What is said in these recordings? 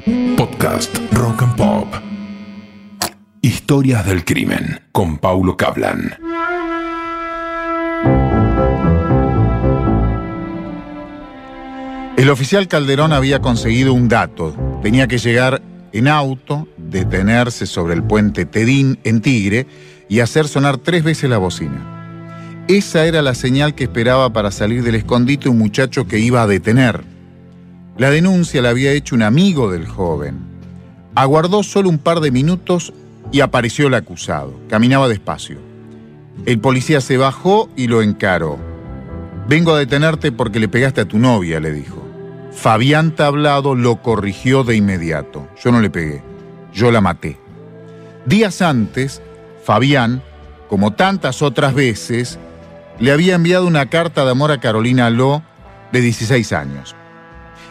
Podcast Rock and Pop. Historias del crimen con Paulo Cablan. El oficial Calderón había conseguido un dato. Tenía que llegar en auto, detenerse sobre el puente Tedín en Tigre y hacer sonar tres veces la bocina. Esa era la señal que esperaba para salir del escondite un muchacho que iba a detener. La denuncia la había hecho un amigo del joven. Aguardó solo un par de minutos y apareció el acusado. Caminaba despacio. El policía se bajó y lo encaró. Vengo a detenerte porque le pegaste a tu novia, le dijo. Fabián Tablado lo corrigió de inmediato. Yo no le pegué, yo la maté. Días antes, Fabián, como tantas otras veces, le había enviado una carta de amor a Carolina Lo, de 16 años.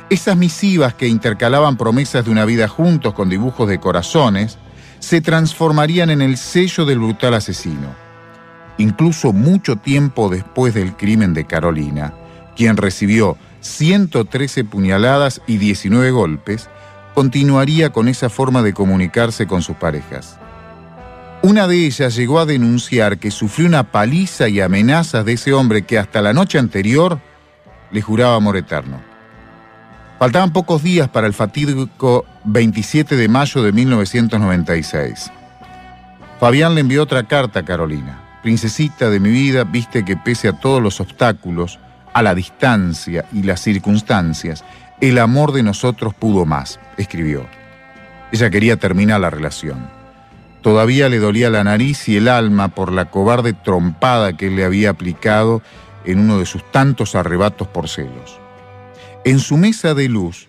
Esas misivas que intercalaban promesas de una vida juntos con dibujos de corazones, se transformarían en el sello del brutal asesino. Incluso mucho tiempo después del crimen de Carolina, quien recibió 113 puñaladas y 19 golpes, continuaría con esa forma de comunicarse con sus parejas. Una de ellas llegó a denunciar que sufrió una paliza y amenazas de ese hombre que hasta la noche anterior le juraba amor eterno. Faltaban pocos días para el fatídico 27 de mayo de 1996. Fabián le envió otra carta a Carolina. Princesita de mi vida, viste que pese a todos los obstáculos, a la distancia y las circunstancias, el amor de nosotros pudo más, escribió. Ella quería terminar la relación. Todavía le dolía la nariz y el alma por la cobarde trompada que él le había aplicado en uno de sus tantos arrebatos por celos. En su mesa de luz,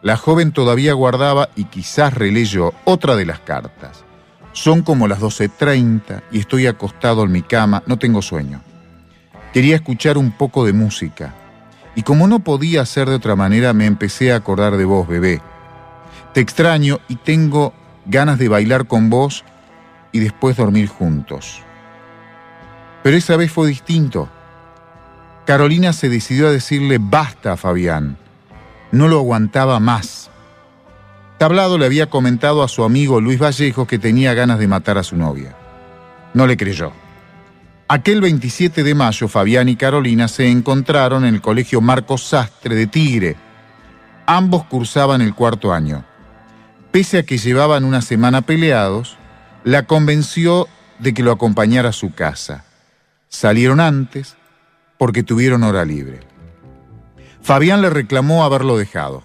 la joven todavía guardaba y quizás releyó otra de las cartas. Son como las 12.30 y estoy acostado en mi cama, no tengo sueño. Quería escuchar un poco de música. Y como no podía hacer de otra manera, me empecé a acordar de vos, bebé. Te extraño y tengo ganas de bailar con vos y después dormir juntos. Pero esa vez fue distinto. Carolina se decidió a decirle basta a Fabián. No lo aguantaba más. Tablado le había comentado a su amigo Luis Vallejo que tenía ganas de matar a su novia. No le creyó. Aquel 27 de mayo, Fabián y Carolina se encontraron en el colegio Marcos Sastre de Tigre. Ambos cursaban el cuarto año. Pese a que llevaban una semana peleados, la convenció de que lo acompañara a su casa. Salieron antes porque tuvieron hora libre. Fabián le reclamó haberlo dejado.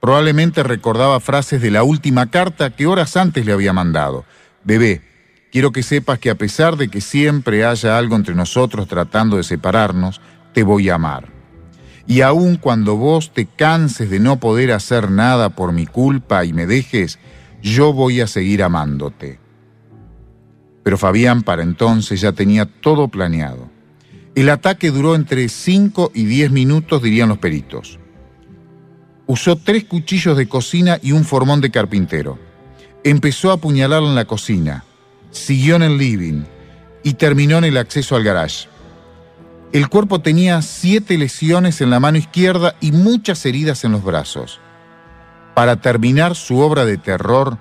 Probablemente recordaba frases de la última carta que horas antes le había mandado. Bebé, quiero que sepas que a pesar de que siempre haya algo entre nosotros tratando de separarnos, te voy a amar y aun cuando vos te canses de no poder hacer nada por mi culpa y me dejes, yo voy a seguir amándote. Pero Fabián para entonces ya tenía todo planeado. El ataque duró entre 5 y 10 minutos, dirían los peritos. Usó tres cuchillos de cocina y un formón de carpintero. Empezó a apuñalarlo en la cocina, siguió en el living y terminó en el acceso al garage. El cuerpo tenía siete lesiones en la mano izquierda y muchas heridas en los brazos. Para terminar su obra de terror,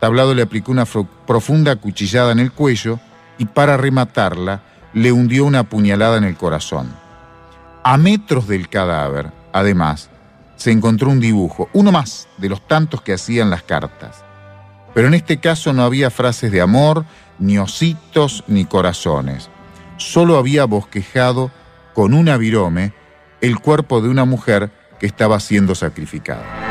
Tablado le aplicó una profunda cuchillada en el cuello y para rematarla le hundió una puñalada en el corazón. A metros del cadáver, además, se encontró un dibujo, uno más de los tantos que hacían las cartas. Pero en este caso no había frases de amor, ni ositos, ni corazones solo había bosquejado con una virome el cuerpo de una mujer que estaba siendo sacrificada.